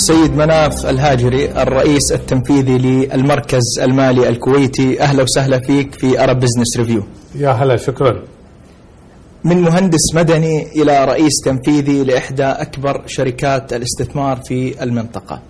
السيد مناف الهاجري الرئيس التنفيذي للمركز المالي الكويتي. أهلا وسهلا فيك في Arab Business Review يا هلا شكرا. من مهندس مدني إلى رئيس تنفيذي لإحدى أكبر شركات الاستثمار في المنطقة.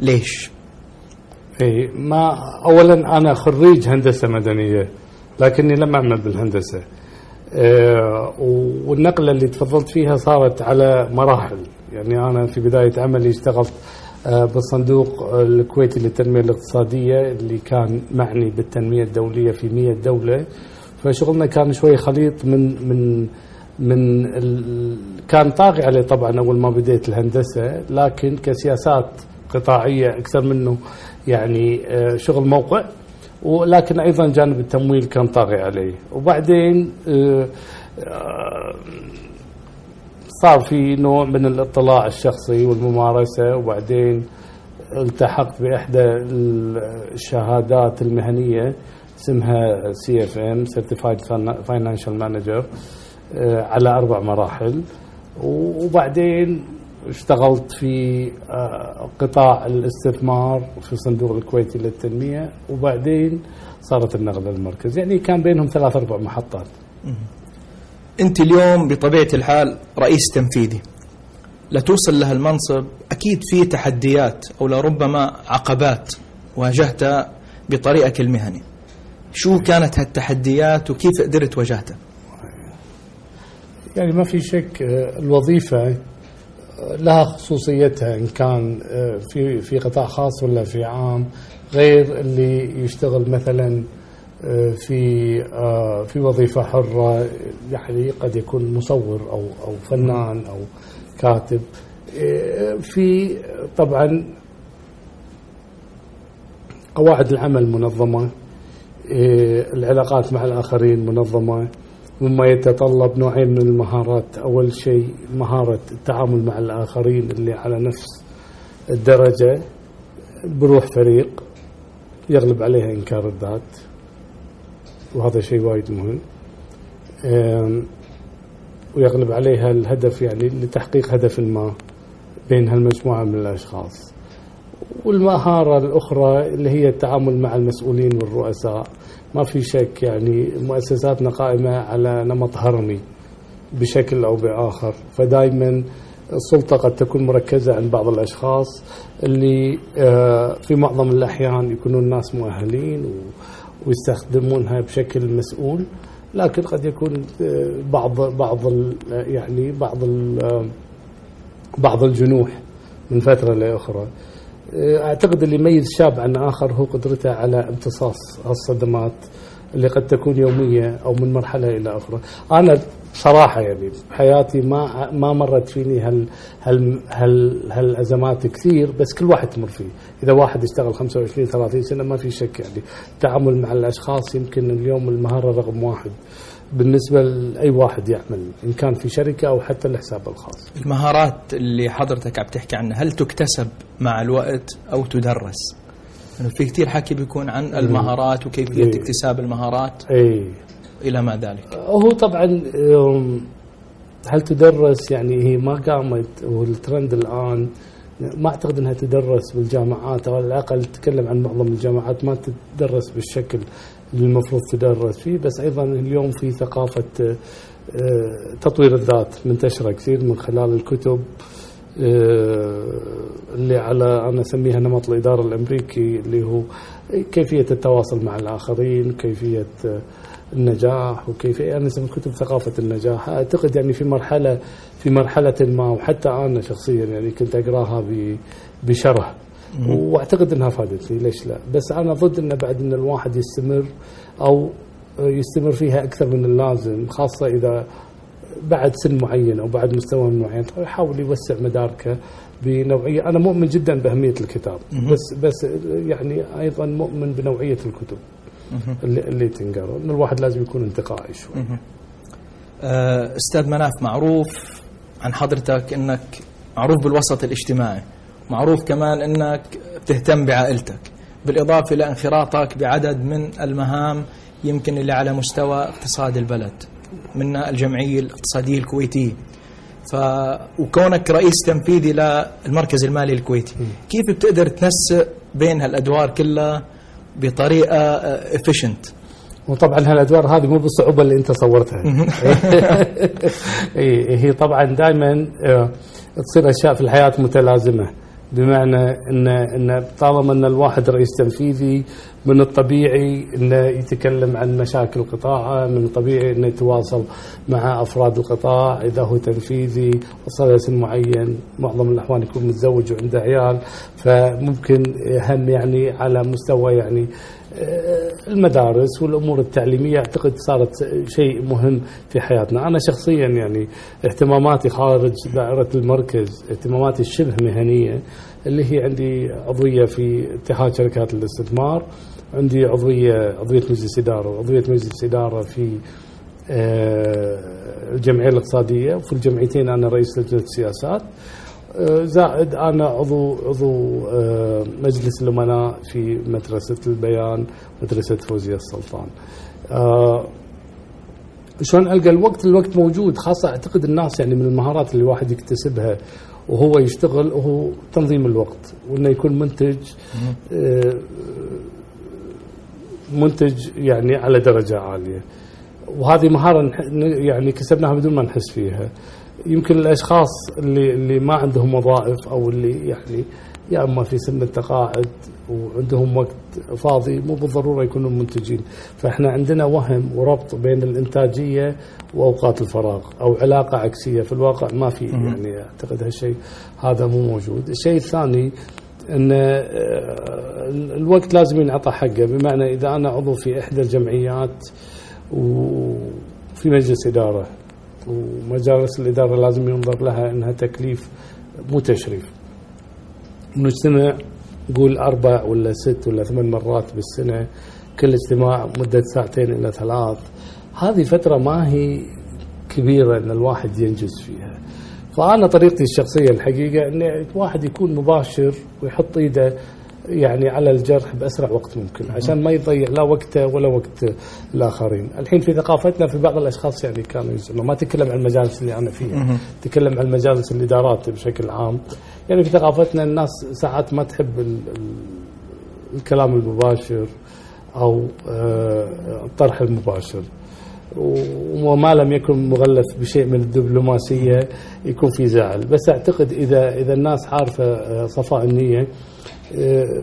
ليش؟ إي ما اولا أنا خريج هندسة مدنية لكني لم أعمل بالهندسة. أه والنقلة اللي تفضلت فيها صارت على مراحل. يعني أنا في بداية عملي اشتغلت أه بالصندوق الكويتي للتنمية الاقتصادية اللي كان معني بالتنمية الدولية في 100 دولة. فشغلنا كان شوي خليط من من من ال... كان طاغي عليه طبعا أول ما بديت الهندسة لكن كسياسات قطاعية أكثر منه يعني شغل موقع. ولكن أيضا جانب التمويل كان طاغي عليه. وبعدين صار في نوع من الاطلاع الشخصي والممارسة وبعدين التحقت بإحدى الشهادات المهنية اسمها CFM Certified Financial Manager على أربع مراحل. وبعدين اشتغلت في قطاع الاستثمار في الصندوق الكويتي للتنمية وبعدين صارت النقلة للمركز يعني كان بينهم ثلاث أربع محطات. أنت اليوم بطبيعة الحال رئيس تنفيذي. لتوصل له المنصب أكيد في تحديات أو لربما عقبات واجهتها بطريقك المهني. شو كانت هالتحديات وكيف قدرت واجهتها؟ يعني ما في شك الوظيفة لها خصوصيتها إن كان في في قطاع خاص ولا في عام. غير اللي يشتغل مثلا في في وظيفة حرة يعني قد يكون مصور أو أو فنان أو كاتب. في طبعا قواعد العمل منظمة العلاقات مع الآخرين منظمة. مما يتطلب نوعين من المهارات. أول شيء مهارة التعامل مع الآخرين اللي على نفس الدرجة بروح فريق يغلب عليها إنكار الذات. وهذا شيء وايد مهم. ويغلب عليها الهدف يعني لتحقيق هدف ما بين هالمجموعة من الأشخاص. والمهارة الأخرى اللي هي التعامل مع المسؤولين والرؤساء. ما في شك يعني مؤسساتنا قائمة على نمط هرمي بشكل أو بآخر. فدائما السلطة قد تكون مركزة عند بعض الأشخاص اللي في معظم الأحيان يكونون ناس مؤهلين ويستخدمونها بشكل مسؤول لكن قد يكون بعض بعض يعني بعض بعض الجنوح من فترة لأخرى. أعتقد اللي يميز شاب عن آخر هو قدرته على امتصاص الصدمات اللي قد تكون يومية أو من مرحلة إلى أخرى. أنا صراحة يعني بحياتي ما ما مرت فيني هال هال هال هالأزمات كثير بس كل واحد تمر فيه، إذا واحد اشتغل 25 30 سنة ما في شك يعني التعامل مع الأشخاص يمكن اليوم المهارة رقم واحد. بالنسبة لأي واحد يعمل إن كان في شركة أو حتى لحسابه الخاص. المهارات اللي حضرتك عم تحكي عنها هل تكتسب مع الوقت أو تدرس؟ يعني في كثير حكي بيكون عن المهارات وكيفية إيه. اكتساب المهارات إي إلى ما ذلك. هو طبعا هل تدرس يعني هي ما قامت والترند الآن ما أعتقد إنها تدرس بالجامعات أو على الأقل تتكلم عن معظم الجامعات ما تدرس بالشكل المفروض تدرس فيه بس أيضا اليوم في ثقافة آه، تطوير الذات منتشره كثير من خلال الكتب آه، اللي على أنا أسميها نمط الإدارة الأمريكي اللي هو كيفية التواصل مع الآخرين، كيفية آه، النجاح وكيفية أنا اسمي كتب ثقافة النجاح، أعتقد يعني في مرحلة في مرحلة ما وحتى أنا شخصيا يعني كنت أقرأها ب- بشره واعتقد انها فادتني ليش لا؟ بس أنا ضد إنه بعد إن الواحد يستمر أو يستمر فيها أكثر من اللازم خاصة إذا بعد سن معين أو بعد مستوى معين يحاول يوسع مداركه بنوعية. أنا مؤمن جدا بأهمية الكتاب بس بس يعني أيضا مؤمن بنوعية الكتب اللي, اللي تنقرأ إن الواحد لازم يكون انتقائي شوي. آه، أستاذ مناف معروف عن حضرتك إنك معروف بالوسط الاجتماعي. معروف كمان إنك بتهتم بعائلتك. بالإضافة إلى انخراطك بعدد من المهام يمكن اللي على مستوى اقتصاد البلد منها الجمعية الاقتصادية الكويتية. ف وكونك رئيس تنفيذي للمركز المالي الكويتي. كيف بتقدر تنسق بين هالأدوار كلها بطريقة افيشنت وطبعا هالأدوار هذه مو بالصعوبة اللي أنت صورتها. إيه، هي طبعا دائما آه، تصير أشياء في الحياة متلازمة. بمعنى ان إن طالما إن الواحد رئيس تنفيذي من الطبيعي إنه يتكلم عن مشاكل قطاعه، من الطبيعي إنه يتواصل مع أفراد القطاع. إذا هو تنفيذي وصل سن معين، معظم الأحوال يكون متزوج وعنده عيال، فممكن هم يعني على مستوى يعني المدارس والأمور التعليمية. أعتقد صارت شيء مهم في حياتنا، أنا شخصيا يعني اهتماماتي خارج دائرة المركز، اهتماماتي الشبه مهنية اللي هي عندي عضوية في اتحاد شركات الاستثمار، عندي عضويه عضويه مجلس اداره وعضويه مجلس اداره في آه، الجمعية الاقتصادية وفي الجمعيتين أنا رئيس لجنة السياسات. آه، زائد أنا عضو عضو آه، مجلس الأمناء في مدرسة البيان مدرسة فوزيه السلطان. شلون ألقى الوقت؟ الوقت موجود خاصة أعتقد الناس يعني من المهارات اللي الواحد يكتسبها وهو يشتغل وهو تنظيم الوقت وإنه يكون منتج منتج يعني على درجة عالية. وهذه مهارة يعني كسبناها بدون ما نحس فيها. يمكن الأشخاص اللي اللي ما عندهم وظائف أو اللي يعني يا أما في سن التقاعد وعندهم وقت فاضي مو بالضرورة يكونوا منتجين، فإحنا عندنا وهم وربط بين الإنتاجية وأوقات الفراغ أو علاقة عكسية في الواقع ما في يعني أعتقد هالشيء هذا مو موجود، الشيء الثاني إن آه، الوقت لازم ينعطى حقه. بمعنى إذا أنا عضو في إحدى الجمعيات وفي مجلس إدارة ومجالس الإدارة لازم ينظر لها أنها تكليف مو تشريف. نجتمع نقول أربع ولا ست ولا ثمان مرات بالسنة كل اجتماع مدة ساعتين إلى ثلاث. هذه فترة ما هي كبيرة أن الواحد ينجز فيها. فأنا طريقتي الشخصية الحقيقة أن الواحد يكون مباشر ويحط إيده يعني على الجرح بأسرع وقت ممكن عشان ما يضيع لا وقته ولا وقت الآخرين، الحين في ثقافتنا في بعض الأشخاص يعني كانوا يسمى ما تكلم عن المجالس اللي أنا فيها، تكلم عن مجالس الإدارات بشكل عام، يعني في ثقافتنا الناس ساعات ما تحب ال ال الكلام المباشر أو آه، الطرح المباشر. وما لم يكن مغلف بشيء من الدبلوماسية يكون في زعل، بس أعتقد اذا إذا الناس عارفة آه، صفاء النية آه،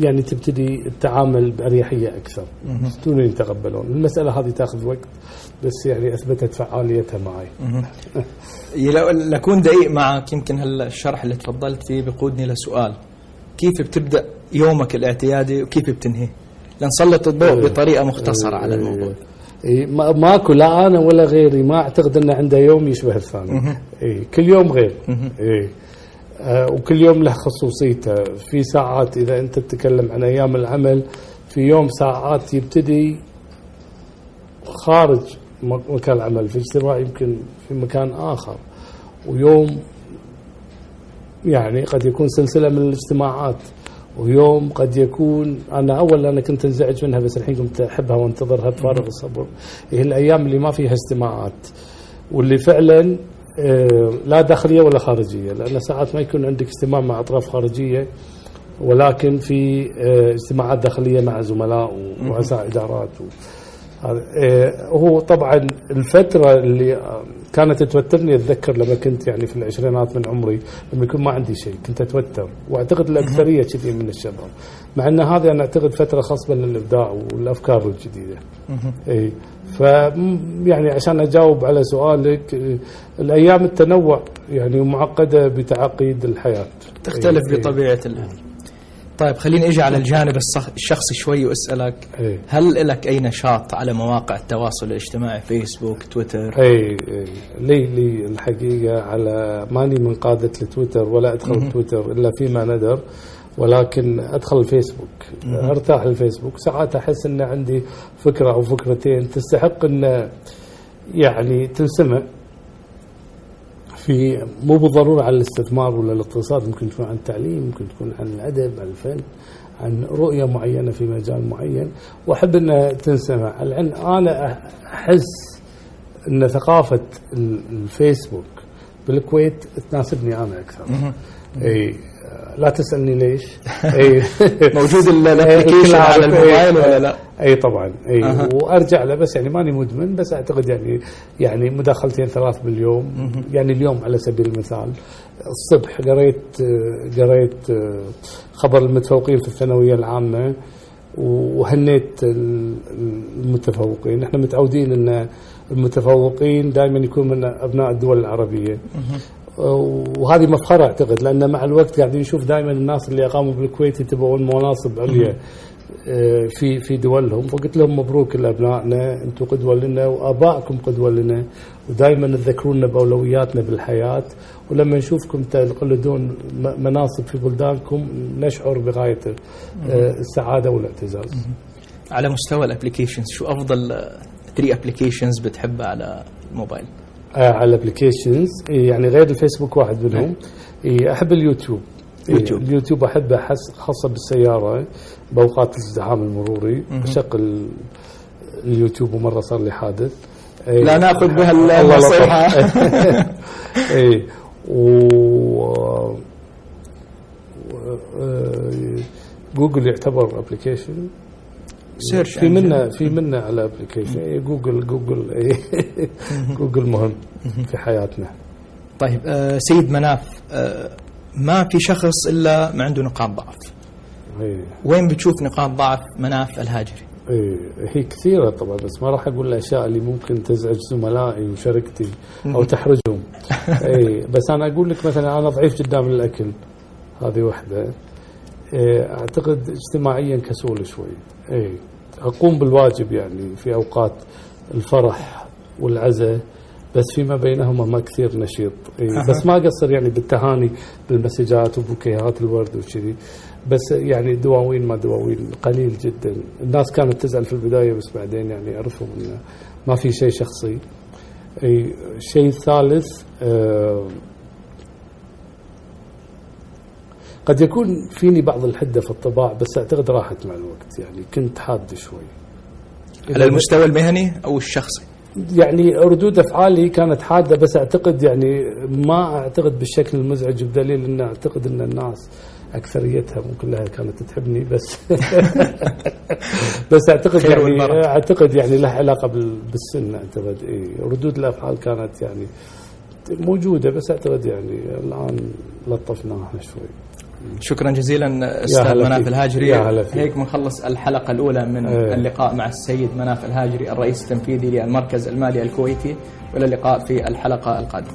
يعني تبتدي التعامل بأريحية أكثر. دون يتقبلون؟ المسألة هذه تأخذ وقت بس يعني أثبتت فعاليتها معي. لو لكون دقيق معك يمكن هالشرح اللي تفضلت فيه بقودني لسؤال. كيف بتبدأ يومك الاعتيادي وكيف بتنهيه لنسلط الضوء إيه. بطريقة مختصرة على الموضوع. إيه ماكو لا أنا ولا غيري ما أعتقد ان عنده يوم يشبه الثاني. إيه كل يوم غير. إيه آه، وكل يوم له خصوصيته. في ساعات إذا أنت تتكلم عن أيام العمل في يوم ساعات يبتدي خارج مكان العمل في اجتماع يمكن في مكان آخر. ويوم يعني قد يكون سلسلة من الاجتماعات. ويوم قد يكون أنا أول أنا كنت أنزعج منها بس الحين كنت أحبها وأنتظرها بفارغ الصبر. هي الأيام اللي ما فيها اجتماعات واللي فعلا آه، لا داخلية ولا خارجية لأن ساعات ما يكون عندك اجتماع مع أطراف خارجية ولكن في آه، اجتماعات داخلية مع زملاء ورؤساء إدارات آه، هو طبعا الفترة اللي كانت توترني أتذكر لما كنت يعني في العشرينات من عمري لما يكون ما عندي شيء كنت أتوتر. وأعتقد الأكثرية كذي من الشباب. مع إن هذه أنا أعتقد فترة خصبه للإبداع والأفكار الجديدة. اي ف يعني عشان أجاوب على سؤالك الأيام التنوع يعني معقدة بتعقيد الحياة. تختلف أيه. بطبيعة الأمر. طيب خليني أجي على الجانب الشخصي شوي وأسألك أيه. هل لك أي نشاط على مواقع التواصل الاجتماعي؟ فيسبوك تويتر اي لي لي الحقيقة على ماني من قادة لتويتر ولا أدخل تويتر إلا فيما ندر ولكن أدخل الفيسبوك. أرتاح الفيسبوك. ساعات أحس ان عندي فكرة أو فكرتين تستحق ان يعني تنسمع في مو بالضرورة عن الاستثمار ولا الاقتصاد ممكن تكون عن التعليم ممكن تكون عن الأدب عن الفن عن رؤية معينة في مجال معين. وأحب انها تنسمع العلم أنا أحس أن ثقافة الفيسبوك بالكويت تناسبني أنا أكثر. إي لا تسألني ليش. إي. موجود ال- ال application على الموبايل ولا لا؟ إي طبعا. إي. وأرجع له بس يعني ماني مدمن بس أعتقد يعني يعني مداخلتين ثلاث باليوم. يعني اليوم على سبيل المثال الصبح قريت قريت آه، خبر المتفوقين في الثانوية العامة. وهنيت ال- المتفوقين. إحنا متعودين إن المتفوقين دائما يكون من أبناء الدول العربية. وهذه مفخرة أعتقد لأن مع الوقت قاعدين نشوف دائما الناس اللي أقاموا بالكويت يتبعون مناصب عليا. في في دولهم. فقلت لهم مبروك لأبنائنا أنتم قدوه لنا وآبائكم قدوه لنا ودائما تذكرونا بأولوياتنا بالحياة. ولما نشوفكم تقلدون مناصب في بلدانكم نشعر بغاية آه، السعادة والاعتزاز. على مستوى ال applications شو أفضل 3 applications بتحبها على الموبايل؟ آه، على ال applications يعني غير الفيسبوك واحد منهم. إيه، أحب اليوتيوب. يوتيوب. اليوتيوب احبه خاصة بالسيارة بأوقات الازدحام المروري اشغل اليوتيوب ومرة صار لي حادث. إيه، لا نأخذ بها الله النصيحة. لطف. اي و آه، جوجل يعتبر application search في منا في منا على application جوجل جوجل إيه. جوجل مهم. في حياتنا. طيب آه سيد مناف آه ما في شخص إلا ما عنده نقاط ضعف. إيه. وين بتشوف نقاط ضعف مناف الهاجري؟ إيه. هي كثيرة طبعا بس ما راح أقول الأشياء اللي ممكن تزعج زملائي وشركتي أو تحرجهم. اي بس أنا أقول لك مثلا أنا ضعيف قدام الأكل. هذه وحده إيه. أعتقد اجتماعيا كسول شوي. اي أقوم بالواجب يعني في أوقات الفرح والعزاء. بس فيما بينهما ما كثير نشيط. إيه. أها. بس ما قصر يعني بالتهاني بالمسجات وبوكيهات الورد وكذي. بس يعني دواوين ما دواوين قليل جدا. الناس كانت تزعل في البداية بس بعدين يعني عرفوا انه ما في شيء شخصي. إي الشيء الثالث آه قد يكون فيني بعض الحدة في الطباع بس أعتقد راحت مع الوقت. يعني كنت حاد شوي. على المستوى المهني أو الشخصي؟ يعني ردود أفعالي كانت حادة بس أعتقد يعني ما أعتقد بالشكل المزعج بدليل إن أعتقد إن الناس أكثريتها مو كلها كانت تحبني بس بس أعتقد يعني. أعتقد يعني له علاقة بال- بالسن أعتقد اي ردود الأفعال كانت يعني موجودة بس أعتقد يعني الآن لطفناها شوي شكرا جزيلا أستاذ مناف. الهاجري. هيك بنخلص الحلقة الأولى من إيه. اللقاء مع السيد مناف الهاجري الرئيس التنفيذي للمركز المالي الكويتي والى اللقاء في الحلقة القادمة